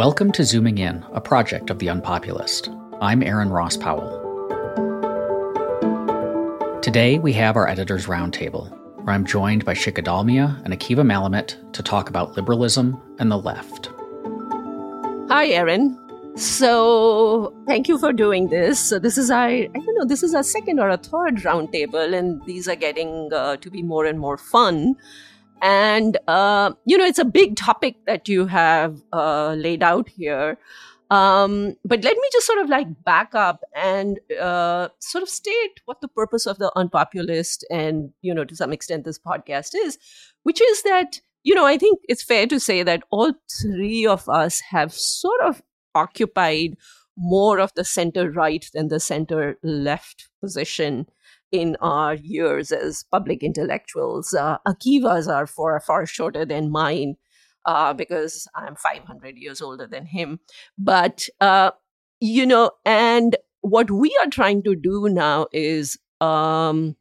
Welcome to Zooming In, a project of The Unpopulist. I'm Aaron Ross Powell. Today, we have our editor's roundtable, where I'm joined by Shikha Dalmia and Akiva Malamet to talk about liberalism and the left. Hi, Aaron. So, thank you for doing this. So, this is our, I don't know, this is our second or a third roundtable, and these are getting uh, to be more and more fun. And, uh, you know, it's a big topic that you have uh, laid out here. Um, but let me just sort of like back up and uh, sort of state what the purpose of the unpopulist and, you know, to some extent this podcast is, which is that, you know, I think it's fair to say that all three of us have sort of occupied more of the center right than the center left position in our years as public intellectuals. Uh, Akiva's are far, far shorter than mine uh, because I'm 500 years older than him. But, uh, you know, and what we are trying to do now is um,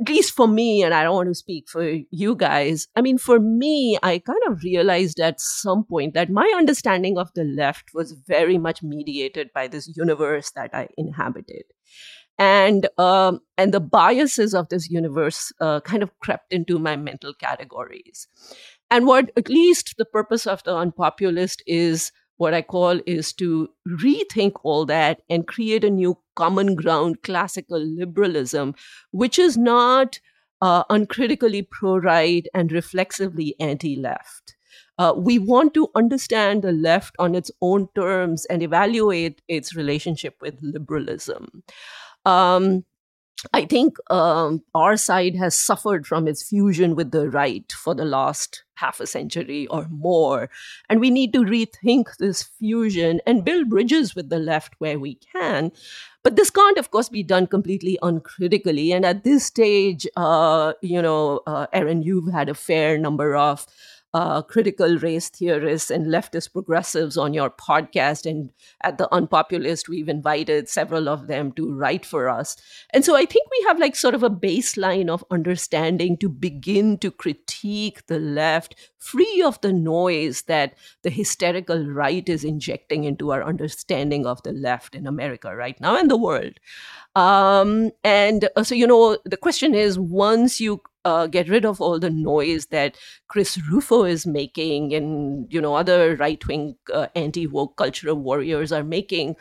at least for me, and I don't want to speak for you guys, I mean, for me, I kind of realized at some point that my understanding of the left was very much mediated by this universe that I inhabited. And um, and the biases of this universe uh, kind of crept into my mental categories. And what at least the purpose of the unpopulist is what I call is to rethink all that and create a new common ground classical liberalism, which is not uh, uncritically pro right and reflexively anti left. Uh, we want to understand the left on its own terms and evaluate its relationship with liberalism. Um, I think um, our side has suffered from its fusion with the right for the last half a century or more. And we need to rethink this fusion and build bridges with the left where we can. But this can't, of course, be done completely uncritically. And at this stage, uh, you know, uh, you've had a fair number of uh, critical race theorists and leftist progressives on your podcast. And at the Unpopulist, we've invited several of them to write for us. And so I think we have like sort of a baseline of understanding to begin to critique the left free of the noise that the hysterical right is injecting into our understanding of the left in America right now and the world. Um, and uh, so, you know, the question is once you uh, get rid of all the noise that Chris Rufo is making and, you know, other right wing uh, anti woke cultural warriors are making,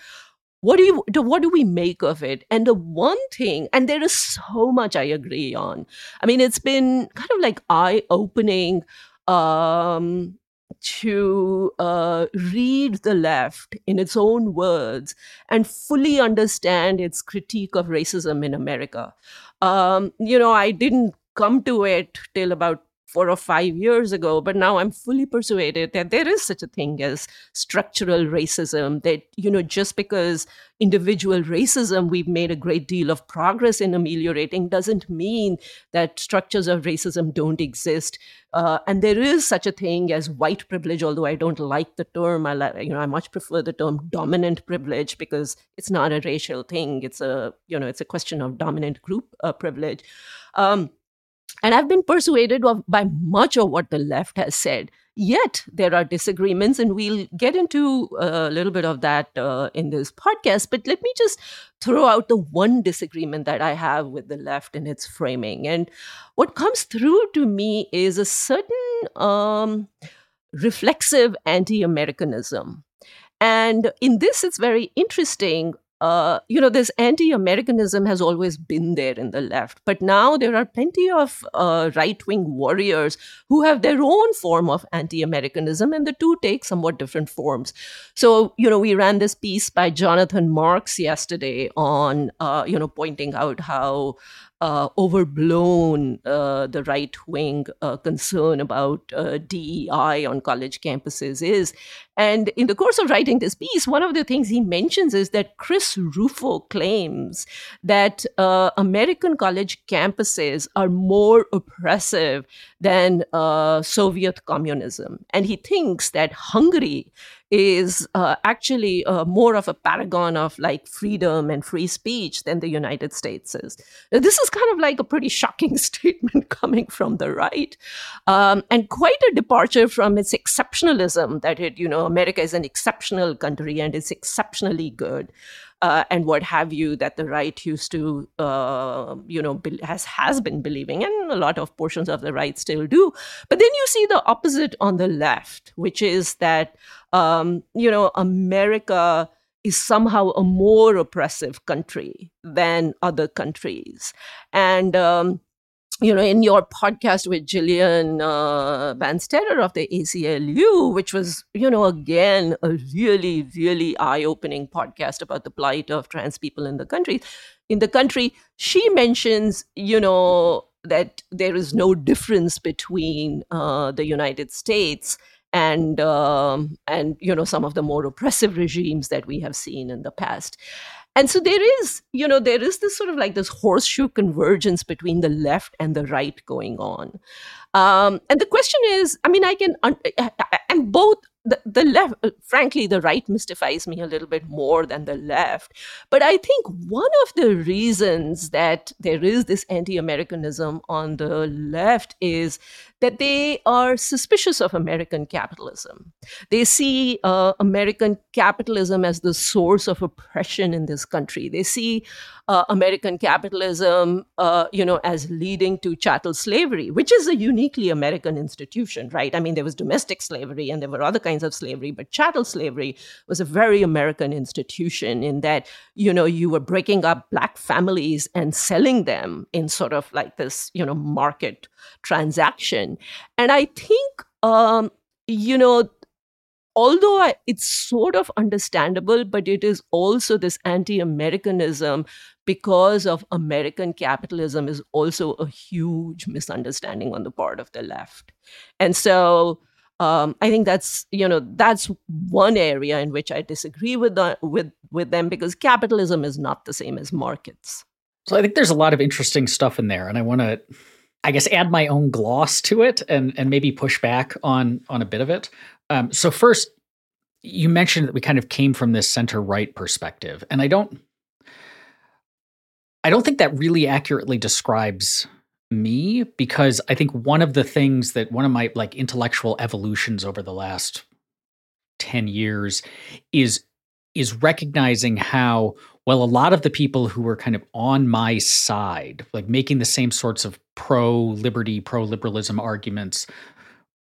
what do you what do we make of it? And the one thing and there is so much i agree on. I mean it's been kind of like eye opening um to uh, read the left in its own words and fully understand its critique of racism in America. Um, you know, I didn't come to it till about four or five years ago, but now I'm fully persuaded that there is such a thing as structural racism. That, you know, just because individual racism we've made a great deal of progress in ameliorating doesn't mean that structures of racism don't exist. Uh, and there is such a thing as white privilege, although I don't like the term. I like, you know, I much prefer the term dominant privilege because it's not a racial thing. It's a, you know, it's a question of dominant group uh, privilege. Um, and I've been persuaded of, by much of what the left has said. Yet there are disagreements, and we'll get into a little bit of that uh, in this podcast. But let me just throw out the one disagreement that I have with the left in its framing. And what comes through to me is a certain um, reflexive anti Americanism. And in this, it's very interesting uh, you know, this anti Americanism has always been there in the left. But now there are plenty of uh, right wing warriors who have their own form of anti Americanism, and the two take somewhat different forms. So, you know, we ran this piece by Jonathan Marks yesterday on, uh, you know, pointing out how overblown uh, the right wing uh, concern about uh, DEI on college campuses is. And in the course of writing this piece, one of the things he mentions is that Chris Rufo claims that uh, American college campuses are more oppressive than uh, Soviet communism. And he thinks that Hungary is uh, actually uh, more of a paragon of like freedom and free speech than the United States is. This is kind of like a pretty shocking statement coming from the right, um, and quite a departure from its exceptionalism that it, you know, America is an exceptional country and it's exceptionally good uh, and what have you that the right used to uh, you know be- has has been believing and a lot of portions of the right still do but then you see the opposite on the left which is that um, you know america is somehow a more oppressive country than other countries and um, you know, in your podcast with Gillian uh, Branstetter of the ACLU, which was, you know, again, a really, really eye opening podcast about the plight of trans people in the country. In the country, she mentions, you know, that there is no difference between uh, the United States and um, and you know some of the more oppressive regimes that we have seen in the past. And so there is you know there is this sort of like this horseshoe convergence between the left and the right going on um, and the question is i mean i can and both the, the left frankly the right mystifies me a little bit more than the left but i think one of the reasons that there is this anti-americanism on the left is that they are suspicious of American capitalism. They see uh, American capitalism as the source of oppression in this country. They see uh, American capitalism, uh, you know, as leading to chattel slavery, which is a uniquely American institution, right? I mean, there was domestic slavery and there were other kinds of slavery, but chattel slavery was a very American institution in that, you know, you were breaking up black families and selling them in sort of like this, you know, market transaction. And I think, um, you know, although I, it's sort of understandable, but it is also this anti Americanism because of American capitalism is also a huge misunderstanding on the part of the left. And so, um, I think that's you know that's one area in which I disagree with the, with with them because capitalism is not the same as markets. So I think there's a lot of interesting stuff in there, and I want to I guess add my own gloss to it and and maybe push back on on a bit of it. Um, so first, you mentioned that we kind of came from this center right perspective, and I don't I don't think that really accurately describes me because I think one of the things that one of my like intellectual evolutions over the last 10 years is is recognizing how well a lot of the people who were kind of on my side like making the same sorts of pro liberty pro liberalism arguments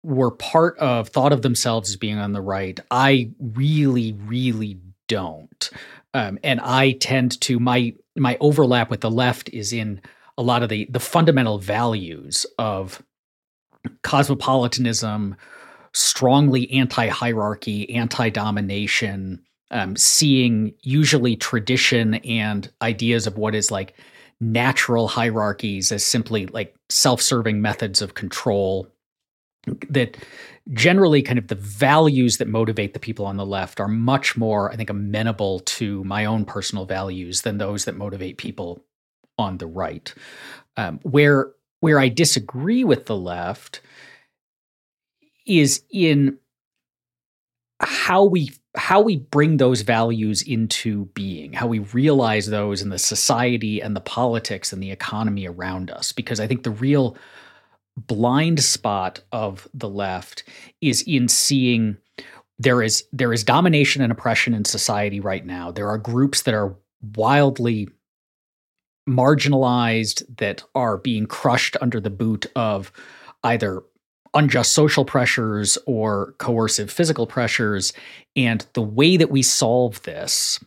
were part of thought of themselves as being on the right. I really really don't. Um, and i tend to my my overlap with the left is in a lot of the the fundamental values of cosmopolitanism strongly anti-hierarchy anti-domination um, seeing usually tradition and ideas of what is like natural hierarchies as simply like self-serving methods of control that generally kind of the values that motivate the people on the left are much more i think amenable to my own personal values than those that motivate people on the right um, where where i disagree with the left is in how we how we bring those values into being, how we realize those in the society and the politics and the economy around us. Because I think the real blind spot of the left is in seeing there is there is domination and oppression in society right now. There are groups that are wildly marginalized that are being crushed under the boot of either unjust social pressures or coercive physical pressures. And the way that we solve this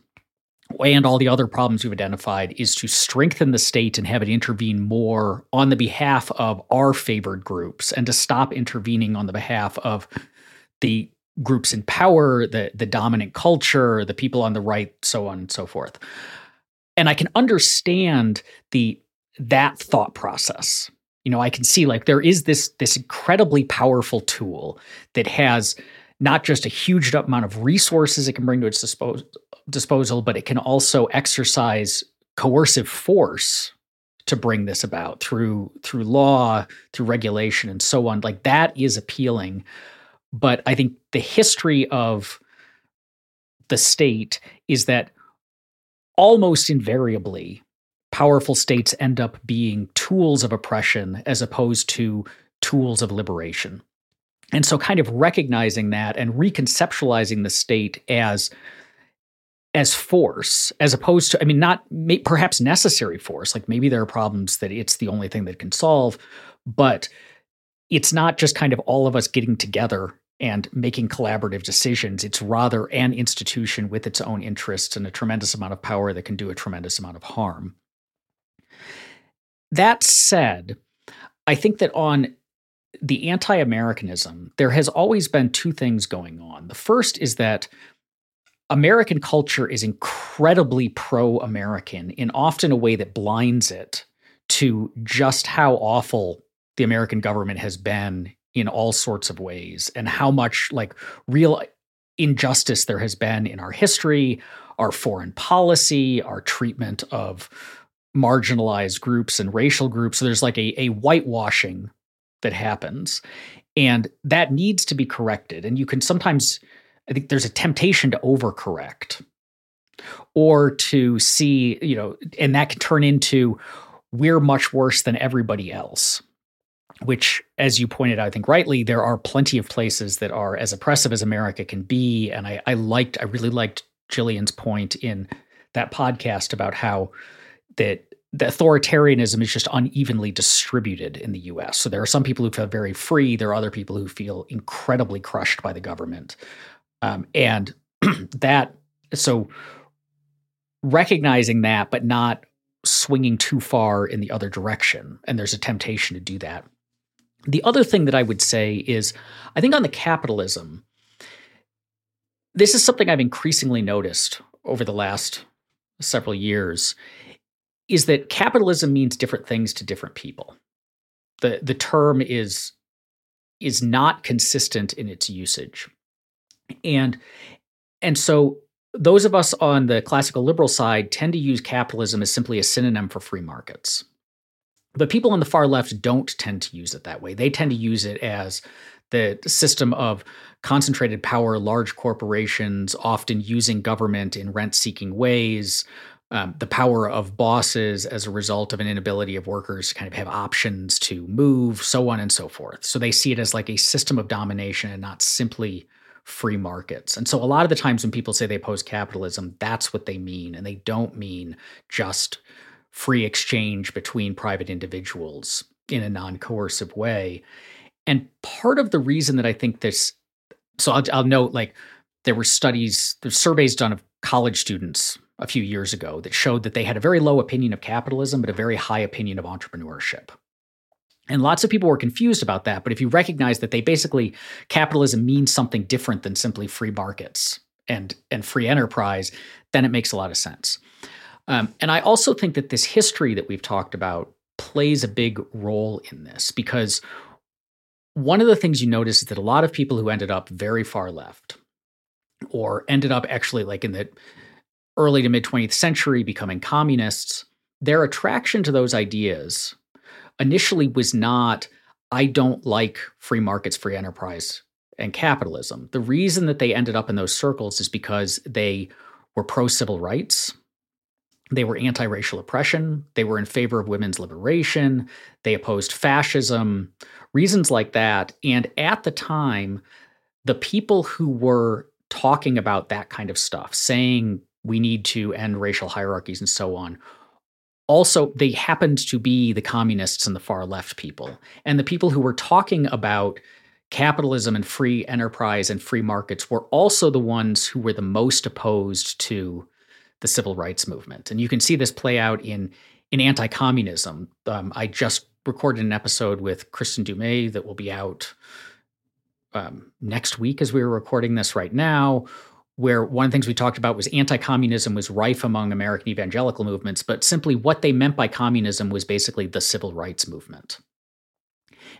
and all the other problems we've identified is to strengthen the state and have it intervene more on the behalf of our favored groups and to stop intervening on the behalf of the groups in power, the the dominant culture, the people on the right, so on and so forth. And I can understand the that thought process you know i can see like there is this this incredibly powerful tool that has not just a huge amount of resources it can bring to its dispos- disposal but it can also exercise coercive force to bring this about through through law through regulation and so on like that is appealing but i think the history of the state is that almost invariably powerful states end up being tools of oppression as opposed to tools of liberation. And so kind of recognizing that and reconceptualizing the state as as force as opposed to i mean not may, perhaps necessary force like maybe there are problems that it's the only thing that can solve but it's not just kind of all of us getting together and making collaborative decisions. It's rather an institution with its own interests and a tremendous amount of power that can do a tremendous amount of harm. That said i think that on the anti-americanism there has always been two things going on the first is that American culture is incredibly pro American in often a way that blinds it to just how awful the American government has been in all sorts of ways and how much like real injustice there has been in our history, our foreign policy, our treatment of marginalized groups and racial groups. So there's like a, a whitewashing that happens. And that needs to be corrected. And you can sometimes I think there's a temptation to overcorrect or to see, you know, and that can turn into we're much worse than everybody else. Which, as you pointed out, I think rightly, there are plenty of places that are as oppressive as America can be. And I, I liked, I really liked Gillian's point in that podcast about how that the authoritarianism is just unevenly distributed in the US. So there are some people who feel very free, there are other people who feel incredibly crushed by the government. Um, and that, so recognizing that, but not swinging too far in the other direction. And there's a temptation to do that. The other thing that I would say is I think on the capitalism, this is something I've increasingly noticed over the last several years is that capitalism means different things to different people. The the term is is not consistent in its usage and and so those of us on the classical liberal side tend to use capitalism as simply a synonym for free markets. But people on the far left don't tend to use it that way. They tend to use it as the system of concentrated power, large corporations, often using government in rent seeking ways, um, the power of bosses as a result of an inability of workers to kind of have options to move, so on and so forth. So they see it as like a system of domination and not simply free markets. And so a lot of the times when people say they oppose capitalism, that's what they mean. And they don't mean just free exchange between private individuals in a non coercive way. And part of the reason that I think this, so I'll, I'll note like there were studies, there's surveys done of college students a few years ago that showed that they had a very low opinion of capitalism, but a very high opinion of entrepreneurship. And lots of people were confused about that. But if you recognize that they basically capitalism means something different than simply free markets and and free enterprise, then it makes a lot of sense. Um, and I also think that this history that we've talked about plays a big role in this because one of the things you notice is that a lot of people who ended up very far left or ended up actually like in the early to mid 20th century becoming communists, their attraction to those ideas initially was not, I don't like free markets, free enterprise, and capitalism. The reason that they ended up in those circles is because they were pro civil rights. They were anti racial oppression. They were in favor of women's liberation. They opposed fascism, reasons like that. And at the time, the people who were talking about that kind of stuff, saying we need to end racial hierarchies and so on, also they happened to be the communists and the far left people. And the people who were talking about capitalism and free enterprise and free markets were also the ones who were the most opposed to the civil rights movement. And you can see this play out in in anti-communism. Um, i just recorded an episode with Kristin Du Mez that will be out um, next week as we were recording this right now where one of the things we talked about was anti-communism was rife among American evangelical movements, but simply what they meant by communism was basically the civil rights movement.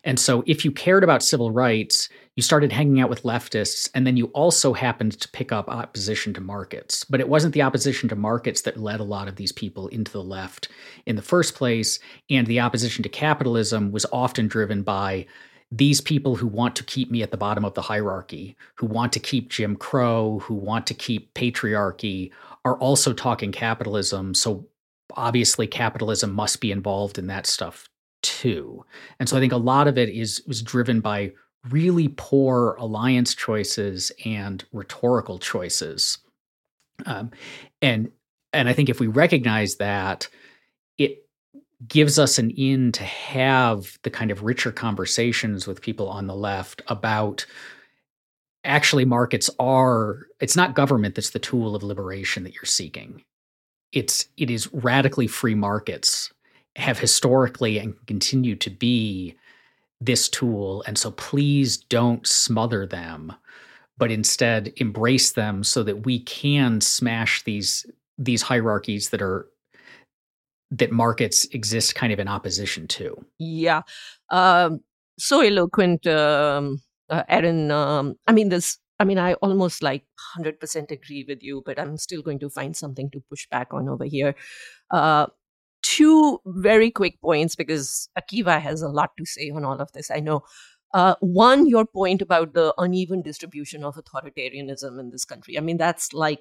And so if you cared about civil rights, you started hanging out with leftists, and then you also happened to pick up opposition to markets. But it wasn't the opposition to markets that led a lot of these people into the left in the first place. And the opposition to capitalism was often driven by these people who want to keep me at the bottom of the hierarchy, who want to keep Jim Crow, who want to keep patriarchy, are also talking capitalism. So obviously, capitalism must be involved in that stuff too. And so I think a lot of it is was driven by really poor alliance choices and rhetorical choices. Um, and and I think if we recognize that, gives us an in to have the kind of richer conversations with people on the left about actually markets are it's not government that's the tool of liberation that you're seeking. It's it is radically free markets have historically and continue to be this tool and so please don't smother them but instead embrace them so that we can smash these these hierarchies that are that markets exist kind of in opposition to. Yeah. Um, so eloquent, um, uh, Aaron. Um, I mean, this. I mean, I almost like 100% agree with you, but I'm still going to find something to push back on over here. Uh, two very quick points because Akiva has a lot to say on all of this. I know. Uh, one, your point about the uneven distribution of authoritarianism in this country. I mean, that's like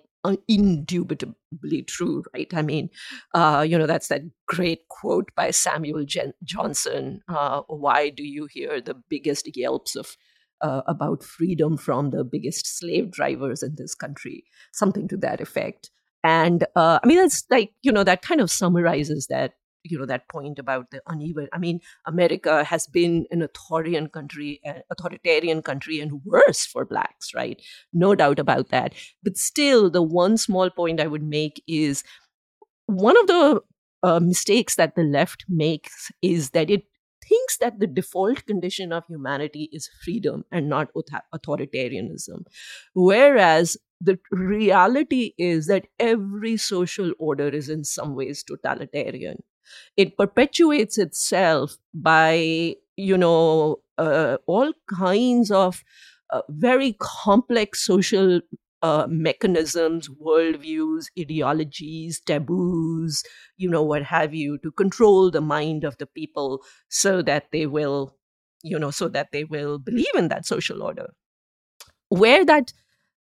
indubitably true, right? I mean, uh, you know, that's that great quote by Samuel Johnson. Uh, Why do you hear the biggest yelps of uh, about freedom from the biggest slave drivers in this country? Something to that effect. And uh, I mean, that's like, you know, that kind of summarizes that you know that point about the uneven i mean america has been an authoritarian country uh, authoritarian country and worse for blacks right? No doubt about that. But still the one small point i would make is one of the uh, mistakes that the left makes is that it thinks that the default condition of humanity is freedom and not authoritarianism. Whereas the reality is that every social order is in some ways totalitarian it perpetuates itself by you know uh, all kinds of uh, very complex social uh, mechanisms, worldviews, ideologies, taboos, you know, what have you, to control the mind of the people so that they will, you know, so that they will believe in that social order. Where that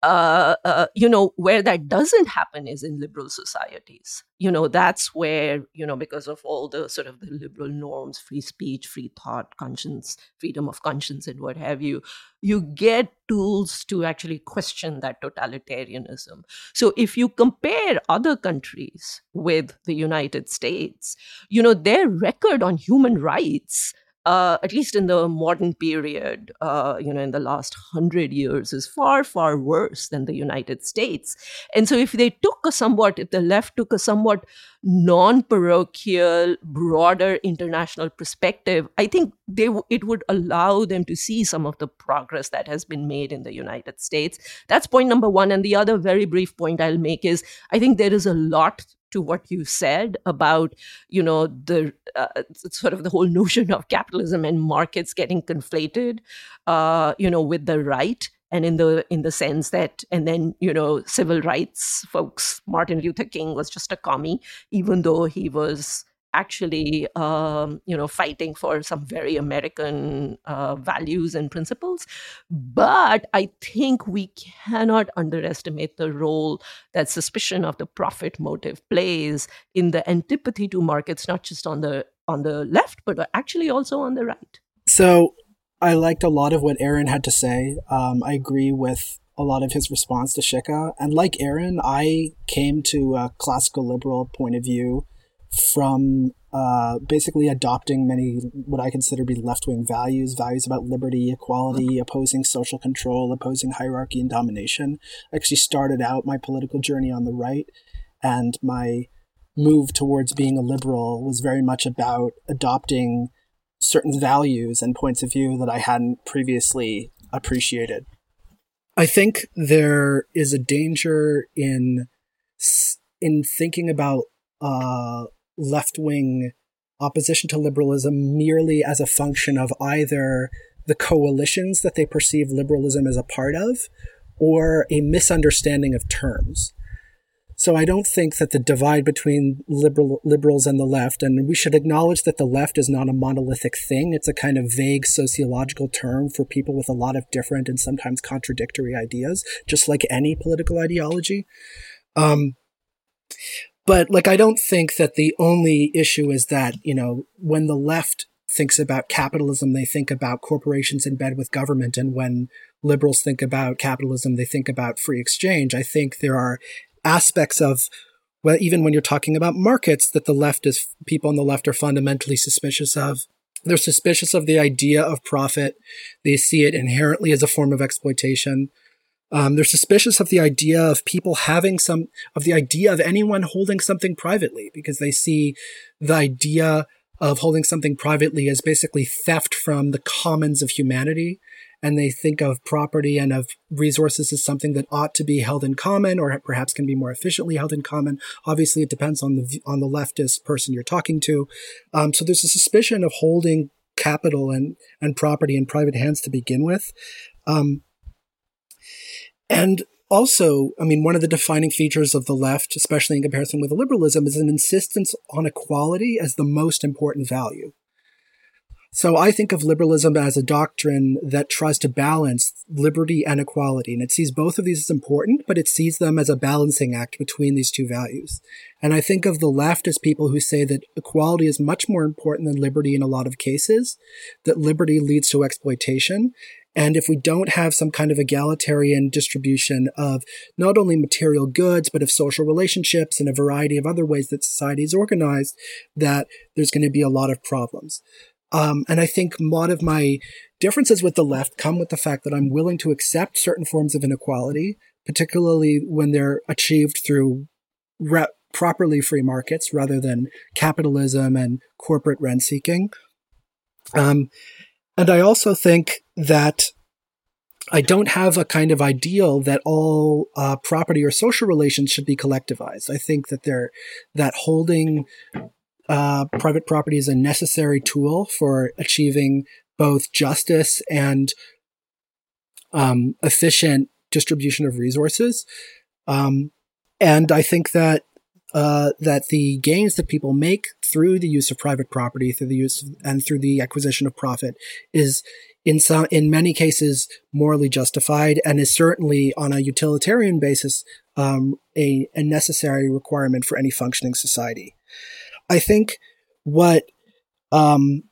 uh, uh, you know, where that doesn't happen is in liberal societies. You know, that's where, you know, because of all the sort of the liberal norms, free speech, free thought, conscience, freedom of conscience, and what have you, you get tools to actually question that totalitarianism. So if you compare other countries with the United States, you know, their record on human rights uh, at least in the modern period, uh, you know, in the last hundred years, is far, far worse than the United States. And so, if they took a somewhat, if the left took a somewhat non parochial, broader international perspective, I think they it would allow them to see some of the progress that has been made in the United States. That's point number one. And the other very brief point I'll make is I think there is a lot to what you said about you know the uh, sort of the whole notion of capitalism and markets getting conflated uh, you know with the right and in the in the sense that and then you know civil rights folks martin luther king was just a commie even though he was actually um, you know fighting for some very american uh, values and principles. But i think we cannot underestimate the role that suspicion of the profit motive plays in the antipathy to markets not just on the on the left but actually also on the right. So i liked a lot of what aaron had to say. Um, i agree with a lot of his response to Shikha. And like Aaron, I came to a classical liberal point of view from uh, basically adopting many what I consider to be left wing values, values about liberty, equality, opposing social control, opposing hierarchy and domination. I actually started out my political journey on the right, and my move towards being a liberal was very much about adopting certain values and points of view that I hadn't previously appreciated. I think there is a danger in in thinking about uh, left wing opposition to liberalism merely as a function of either the coalitions that they perceive liberalism as a part of or a misunderstanding of terms. So I don't think that the divide between liberal liberals and the left, and we should acknowledge that the left is not a monolithic thing. It's a kind of vague sociological term for people with a lot of different and sometimes contradictory ideas, just like any political ideology. Um, but like, I don't think that the only issue is that, you know, when the left thinks about capitalism, they think about corporations in bed with government. And when liberals think about capitalism, they think about free exchange. I think there are aspects of well, even when you're talking about markets that the left is people on the left are fundamentally suspicious of. They're suspicious of the idea of profit. They see it inherently as a form of exploitation. Um, they're suspicious of the idea of people having some, of the idea of anyone holding something privately because they see the idea of holding something privately as basically theft from the commons of humanity and they think of property and of resources as something that ought to be held in common or perhaps can be more efficiently held in common. Obviously, it depends on the on the leftist person you're talking to. Um, so there's a suspicion of holding capital and and property in private hands to begin with. Um, and also, I mean, one of the defining features of the left, especially in comparison with liberalism, is an insistence on equality as the most important value. So I think of liberalism as a doctrine that tries to balance liberty and equality. And it sees both of these as important, but it sees them as a balancing act between these two values. And I think of the left as people who say that equality is much more important than liberty in a lot of cases, that liberty leads to exploitation. And if we don't have some kind of egalitarian distribution of not only material goods, but of social relationships and a variety of other ways that society is organized, that there's going to be a lot of problems. Um, and I think a lot of my differences with the left come with the fact that I'm willing to accept certain forms of inequality, particularly when they're achieved through re- properly free markets rather than capitalism and corporate rent seeking. Um, and I also think that I don't have a kind of ideal that all uh, property or social relations should be collectivized. I think that they're that holding uh, private property is a necessary tool for achieving both justice and um, efficient distribution of resources. Um, and I think that uh, that the gains that people make through the use of private property, through the use of, and through the acquisition of profit, is in some in many cases morally justified, and is certainly on a utilitarian basis um, a, a necessary requirement for any functioning society. I think what um,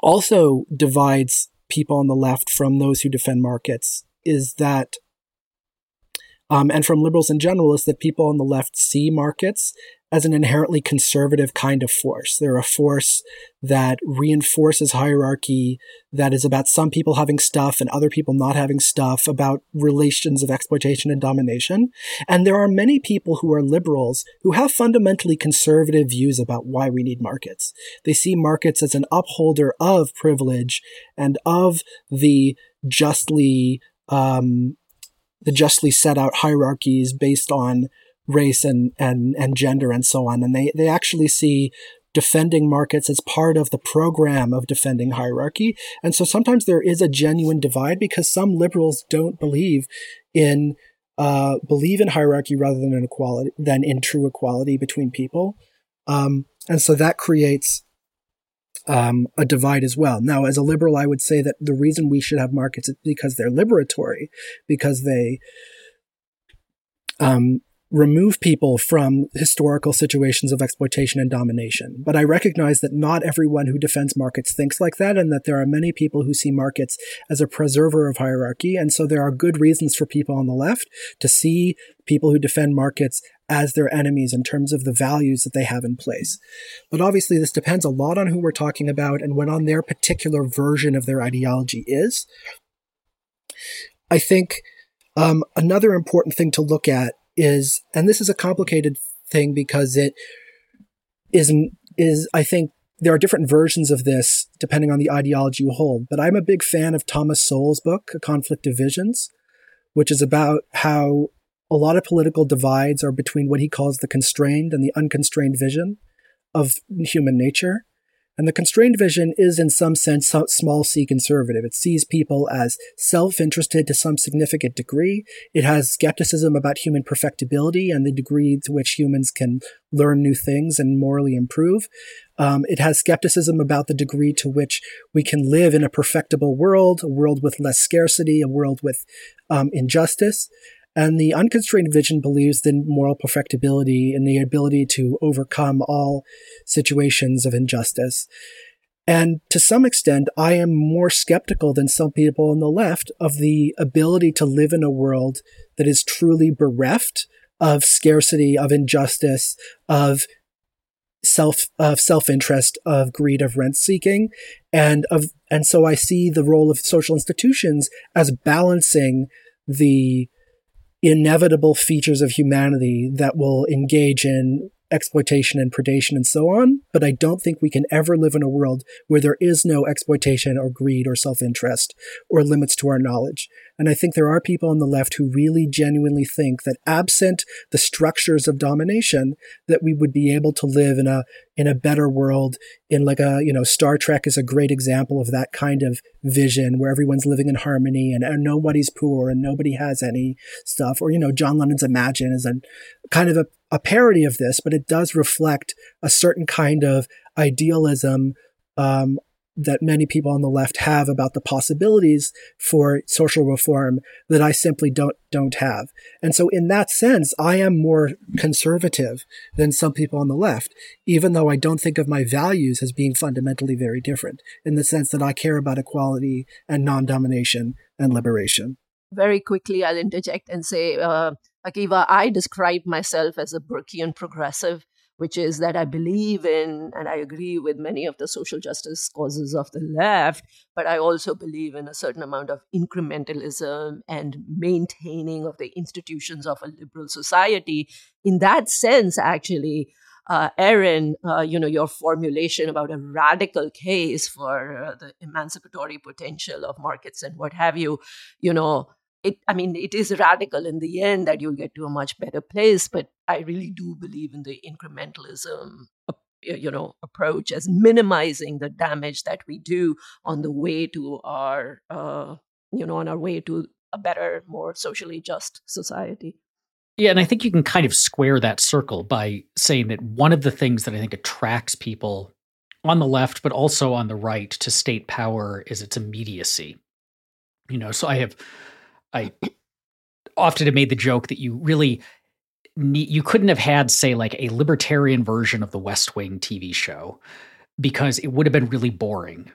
also divides people on the left from those who defend markets is that um, and from liberals in general is that people on the left see markets as an inherently conservative kind of force. They're a force that reinforces hierarchy, that is about some people having stuff and other people not having stuff, about relations of exploitation and domination. And there are many people who are liberals who have fundamentally conservative views about why we need markets. They see markets as an upholder of privilege and of the justly um, the justly set out hierarchies based on race and, and, and gender and so on. And they, they actually see defending markets as part of the program of defending hierarchy. And so sometimes there is a genuine divide because some liberals don't believe in uh, believe in hierarchy rather than in equality than in true equality between people. Um, and so that creates um, a divide as well. Now, as a liberal, I would say that the reason we should have markets is because they're liberatory, because they um, remove people from historical situations of exploitation and domination. But I recognize that not everyone who defends markets thinks like that, and that there are many people who see markets as a preserver of hierarchy. And so there are good reasons for people on the left to see people who defend markets as their enemies in terms of the values that they have in place. But obviously, this depends a lot on who we're talking about and what on their particular version of their ideology is. I think um, another important thing to look at is, and this is a complicated thing because it is, is, I think there are different versions of this depending on the ideology you hold, but I'm a big fan of Thomas Sowell's book, A Conflict of Visions, which is about how a lot of political divides are between what he calls the constrained and the unconstrained vision of human nature. And the constrained vision is, in some sense, small c conservative. It sees people as self interested to some significant degree. It has skepticism about human perfectibility and the degree to which humans can learn new things and morally improve. Um, it has skepticism about the degree to which we can live in a perfectible world, a world with less scarcity, a world with um, injustice. And the unconstrained vision believes in moral perfectibility and the ability to overcome all situations of injustice. And to some extent, I am more skeptical than some people on the left of the ability to live in a world that is truly bereft of scarcity, of injustice, of self of self-interest, of greed, of rent seeking, and of and so I see the role of social institutions as balancing the inevitable features of humanity that will engage in exploitation and predation and so on. But I don't think we can ever live in a world where there is no exploitation or greed or self interest or limits to our knowledge. And I think there are people on the left who really genuinely think that absent the structures of domination, that we would be able to live in a in a better world in like a you know Star Trek is a great example of that kind of vision where everyone's living in harmony and, and nobody's poor and nobody has any stuff or you know John Lennon's Imagine is a kind of a, a parody of this but it does reflect a certain kind of idealism um, that many people on the left have about the possibilities for social reform that I simply don't don't have. And so in that sense, I am more conservative than some people on the left, even though I don't think of my values as being fundamentally very different in the sense that I care about equality and non-domination and liberation. Very quickly, I'll interject and say, uh, Akiva, I describe myself as a Burkean progressive which is that I believe in and I agree with many of the social justice causes of the left, but I also believe in a certain amount of incrementalism and maintaining of the institutions of a liberal society. In that sense, actually, uh, Aaron, uh, you know, your formulation about a radical case for uh, the emancipatory potential of markets and what have you, you know, it i mean it is radical in the end that you'll get to a much better place but i really do believe in the incrementalism you know approach as minimizing the damage that we do on the way to our uh, you know on our way to a better more socially just society yeah, and I think you can kind of square that circle by saying that one of the things that I think attracts people on the left, but also on the right to state power is its immediacy. You know, so I have I often have made the joke that you really you couldn't have had, say, like a libertarian version of the West Wing TV show because it would have been really boring.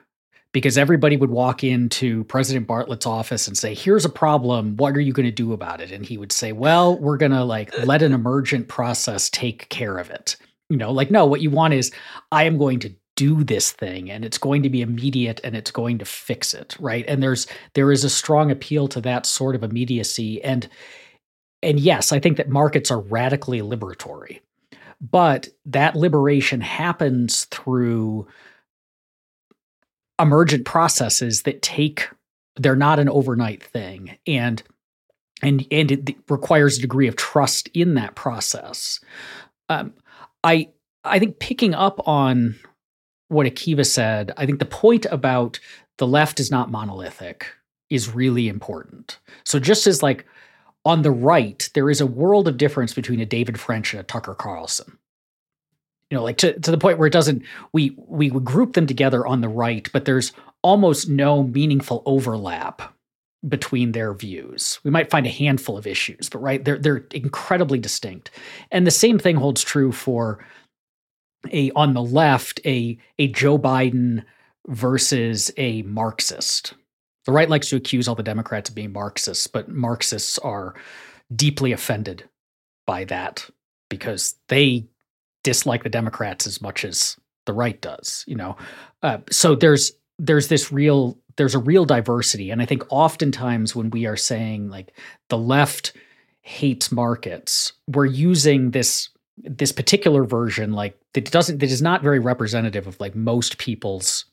Because everybody would walk into President Bartlet's office and say, Here's a problem. What are you going to do about it? And he would say, Well, we're going to like let an emergent process take care of it. You know, like, no, what you want is I am going to do this thing and it's going to be immediate and it's going to fix it right? And there's there is a strong appeal to that sort of immediacy and and yes i think that markets are radically liberatory but that liberation happens through emergent processes that take they're not an overnight thing and and and it requires a degree of trust in that process. Um, i i think picking up on what Akiva said, I think the point about the left is not monolithic is really important. So just as like on the right, there is a world of difference between a David French and a Tucker Carlson. You know, like to, to the point where it doesn't we we would group them together on the right, but there's almost no meaningful overlap between their views. We might find a handful of issues, but right, they're they're incredibly distinct. And the same thing holds true for a on the left a a Joe Biden versus a Marxist. The right likes to accuse all the Democrats of being Marxists, but Marxists are deeply offended by that because they dislike the Democrats as much as the right does. You know, uh, so there's there's this real there's a real diversity, and I think oftentimes when we are saying like the left hates markets, we're using this this particular version like that doesn't that is not very representative of like most people's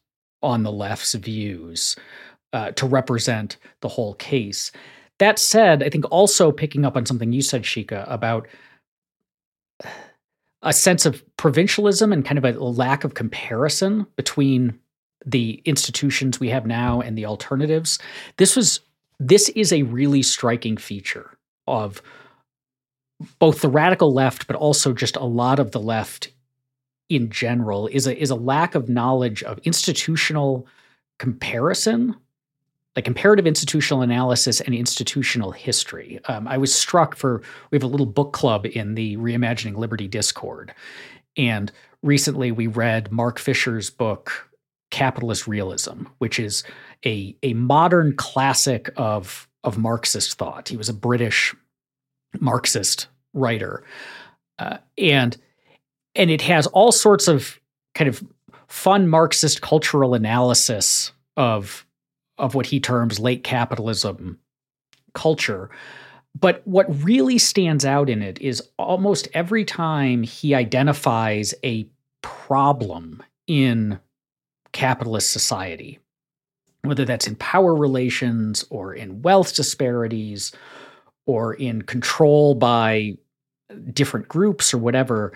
on the left's views uh, to represent the whole case that said i think also picking up on something you said shikha about a sense of provincialism and kind of a lack of comparison between the institutions we have now and the alternatives. This was this is a really striking feature of both the radical left, but also just a lot of the left in general is a is a lack of knowledge of institutional comparison like comparative institutional analysis and institutional history. Um, I was struck for we have a little book club in the Reimagining Liberty Discord, and recently we read Mark Fisher's book Capitalist Realism, which is a a modern classic of of Marxist thought. He was a British Marxist writer, uh, and and it has all sorts of kind of fun Marxist cultural analysis of of what he terms late capitalism culture. But what really stands out in it is almost every time he identifies a problem in capitalist society, whether that's in power relations or in wealth disparities or in control by different groups or whatever,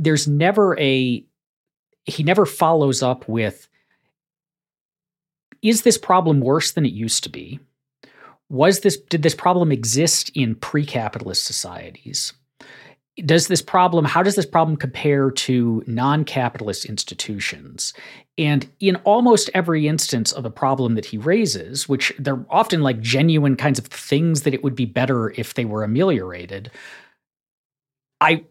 there's never a, he never follows up with is this problem worse than it used to be? Was this did this problem exist in pre-capitalist societies? Does this problem how does this problem compare to non-capitalist institutions? And in almost every instance of a problem that he raises, which they're often like genuine kinds of things that it would be better if they were ameliorated, I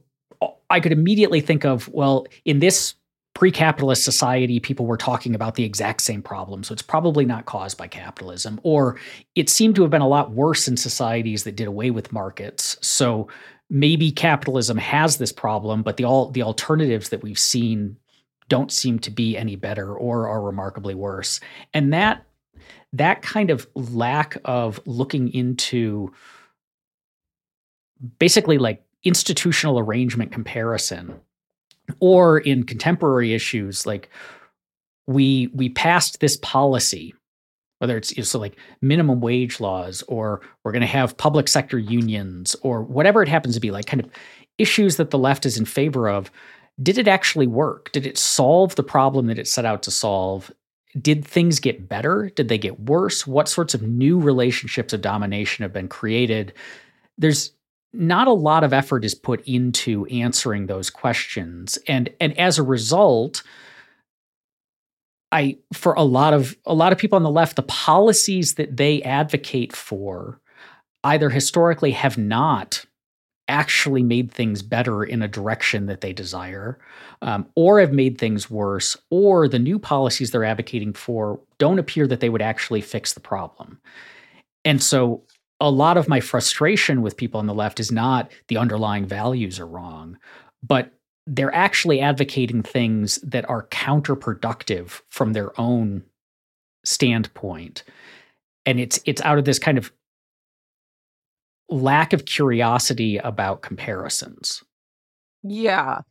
I could immediately think of, well, in this pre-capitalist society people were talking about the exact same problem so it's probably not caused by capitalism or it seemed to have been a lot worse in societies that did away with markets so maybe capitalism has this problem but the all the alternatives that we've seen don't seem to be any better or are remarkably worse. And that that kind of lack of looking into basically like institutional arrangement comparison or in contemporary issues like we we passed this policy whether it's you know, so like minimum wage laws or we're going to have public sector unions or whatever it happens to be like kind of issues that the left is in favor of did it actually work? Did it solve the problem that it set out to solve? Did things get better? Did they get worse? What sorts of new relationships of domination have been created? There's not a lot of effort is put into answering those questions. And and as a result i for a lot of a lot of people on the left the policies that they advocate for either historically have not actually made things better in a direction that they desire um, or have made things worse or the new policies they're advocating for don't appear that they would actually fix the problem. And so a lot of my frustration with people on the left is not the underlying values are wrong, but they're actually advocating things that are counterproductive from their own standpoint. And it's it's out of this kind of lack of curiosity about comparisons. Yeah.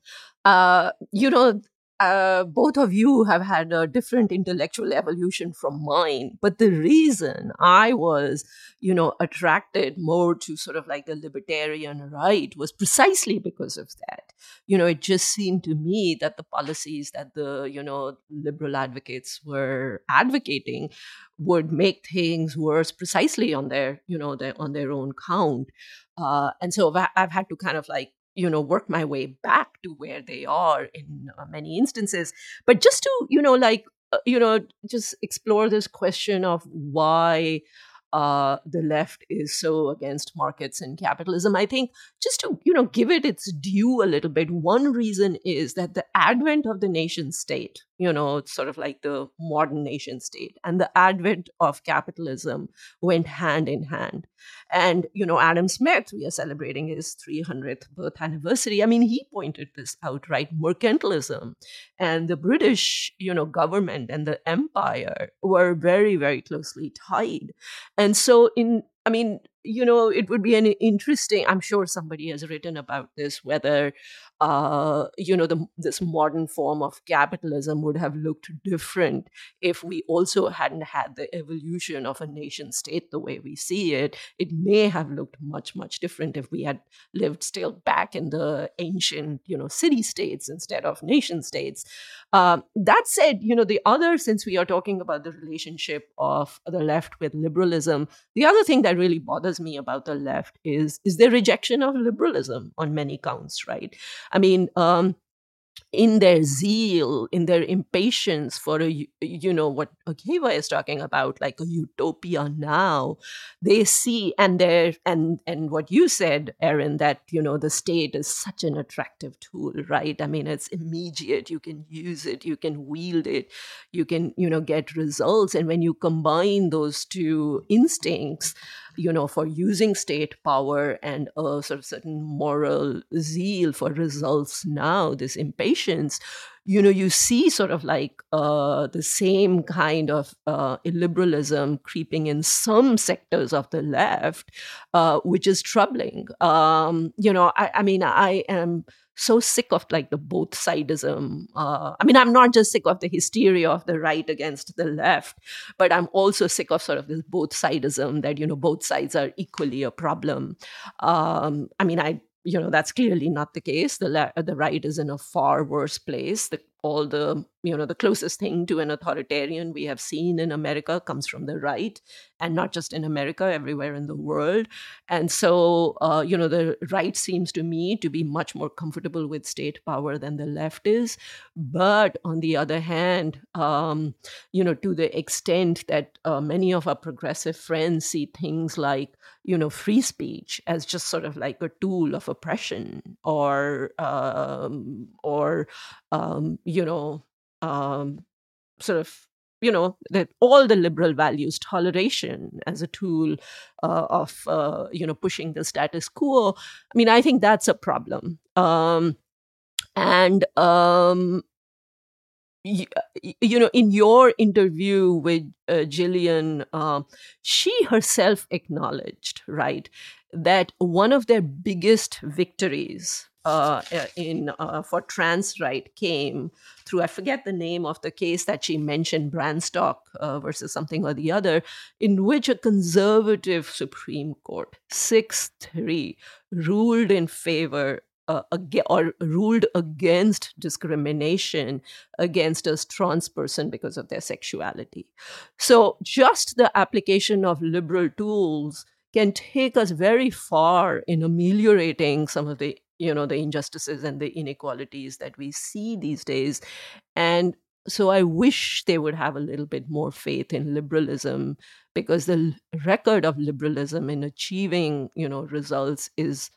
Uh, you know, uh, both of you have had a different intellectual evolution from mine. But the reason I was, you know, attracted more to sort of like the libertarian right was precisely because of that. You know, it just seemed to me that the policies that the, you know, liberal advocates were advocating would make things worse precisely on their, you know, their, on their own count. Uh, and so I've had to kind of like you know work my way back to where they are in uh, many instances but just to you know like uh, you know just explore this question of why uh, the left is so against markets and capitalism. I think just to you know give it its due a little bit, one reason is that the advent of the nation state, you know, sort of like the modern nation state, and the advent of capitalism went hand in hand. And you know, Adam Smith, we are celebrating his 300th birth anniversary. I mean, he pointed this out, right? Mercantilism and the British, you know, government and the empire were very, very closely tied and so in i mean you know, it would be an interesting. I'm sure somebody has written about this. Whether, uh, you know, the this modern form of capitalism would have looked different if we also hadn't had the evolution of a nation state the way we see it. It may have looked much much different if we had lived still back in the ancient, you know, city states instead of nation states. Um, that said, you know, the other since we are talking about the relationship of the left with liberalism, the other thing that really bothers me about the left is is their rejection of liberalism on many counts, right? I mean, um, in their zeal, in their impatience for a, you know, what Akiva is talking about, like a utopia now, they see and they and and what you said, Aaron, that you know the state is such an attractive tool, right? I mean, it's immediate. You can use it, you can wield it, you can you know get results, and when you combine those two instincts, you know, for using state power and a sort of certain moral zeal for results now, this impatience, you know, you see sort of like uh, the same kind of uh, illiberalism creeping in some sectors of the left, uh, which is troubling. Um, you know, I, I mean, I am so sick of like the both sidism. Uh, I mean, I'm not just sick of the hysteria of the right against the left, but I'm also sick of sort of this both sidism that, you know, both sides are equally a problem. Um, I mean, I you know that's clearly not the case the la- the right is in a far worse place the all the you know the closest thing to an authoritarian we have seen in america comes from the right and not just in america everywhere in the world. And so uh, you know the right seems to me to be much more comfortable with state power than the left is. But on the other hand um, you know to the extent that uh, many of our progressive friends see things like you know free speech as just sort of like a tool of oppression or um, or um, you know um, sort of you know that all the liberal values toleration as a tool uh, of uh, you know pushing the status quo i mean i think that's a problem. Um, and um, you, you, know in your interview with uh, Gillian uh, she herself acknowledged right that one of their biggest victories uh, uh, in uh, for trans right came through I forget the name of the case that she mentioned Branstock uh, versus something or the other, in which a conservative Supreme Court six three ruled in favor. Uh, or ruled against discrimination against a trans person because of their sexuality. So, just the application of liberal tools can take us very far in ameliorating some of the you know the injustices and the inequalities that we see these days. And so i wish they would have a little bit more faith in liberalism because the record of liberalism in achieving you know results is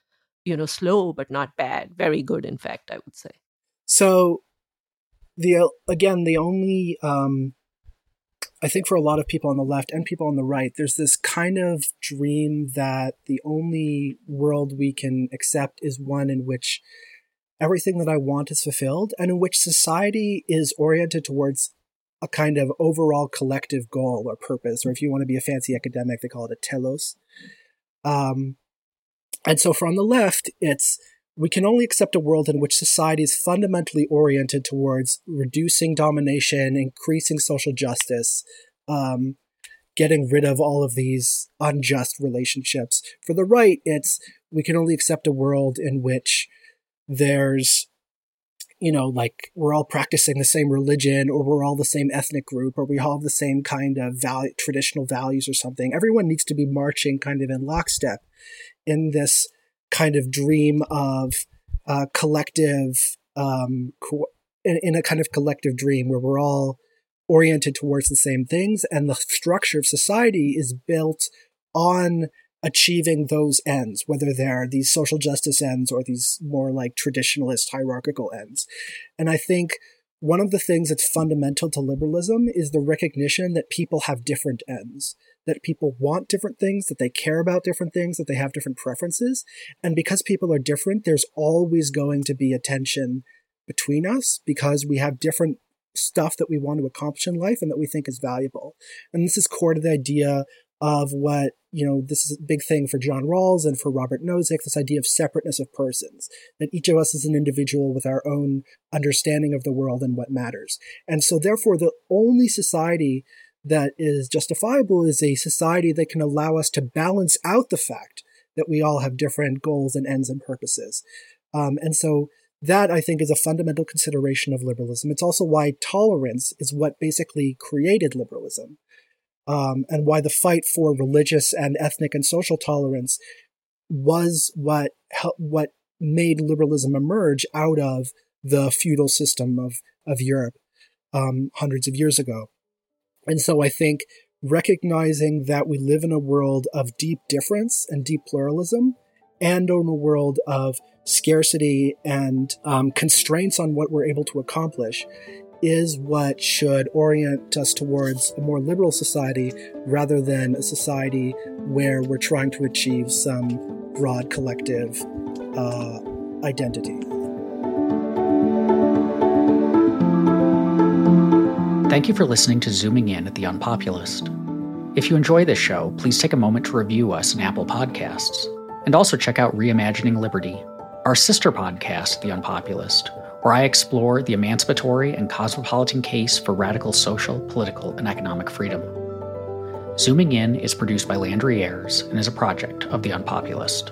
you know slow but not bad. Very good in fact i would say. So the again the only um I think for a lot of people on the left and people on the right, there's this kind of dream that the only world we can accept is one in which everything that I want is fulfilled and in which society is oriented towards a kind of overall collective goal or purpose, or if you want to be a fancy academic, they call it a telos. Um, and so for on the left, it's we can only accept a world in which society is fundamentally oriented towards reducing domination, increasing social justice, um, getting rid of all of these unjust relationships. For the right, it's we can only accept a world in which there's, you know, like we're all practicing the same religion, or we're all the same ethnic group, or we all have the same kind of value, traditional values or something. Everyone needs to be marching kind of in lockstep in this kind of dream of uh, collective, um, co- in, in, a kind of collective dream where we're all oriented towards the same things, and the structure of society is built on achieving those ends, whether they're these social justice ends or these more like traditionalist hierarchical ends. And I think one of the things that's fundamental to liberalism is the recognition that people have different ends, that people want different things, that they care about different things, that they have different preferences. And because people are different, there's always going to be a tension between us because we have different stuff that we want to accomplish in life and that we think is valuable. And this is core to the idea of what you know this is a big thing for John Rawls and for Robert Nozick this idea of separateness of persons that each of us is an individual with our own understanding of the world and what matters and so therefore the only society that is justifiable is a society that can allow us to balance out the fact that we all have different goals and ends and purposes um, and so that I think is a fundamental consideration of liberalism. It's also why tolerance is what basically created liberalism um, and why the fight for religious and ethnic and social tolerance was what what made liberalism emerge out of the feudal system of of Europe um, hundreds of years ago. And so I think recognizing that we live in a world of deep difference and deep pluralism, and in a world of scarcity and um, constraints on what we're able to accomplish is what should orient us towards a more liberal society rather than a society where we're trying to achieve some broad collective uh, identity. Thank you for listening to Zooming In at The Unpopulist. If you enjoy this show, please take a moment to review us in Apple Podcasts. And also check out Reimagining Liberty, our sister podcast, The Unpopulist, where I explore the emancipatory and cosmopolitan case for radical social, political, and economic freedom. Zooming In is produced by Landry Ayres and is a project of The Unpopulist.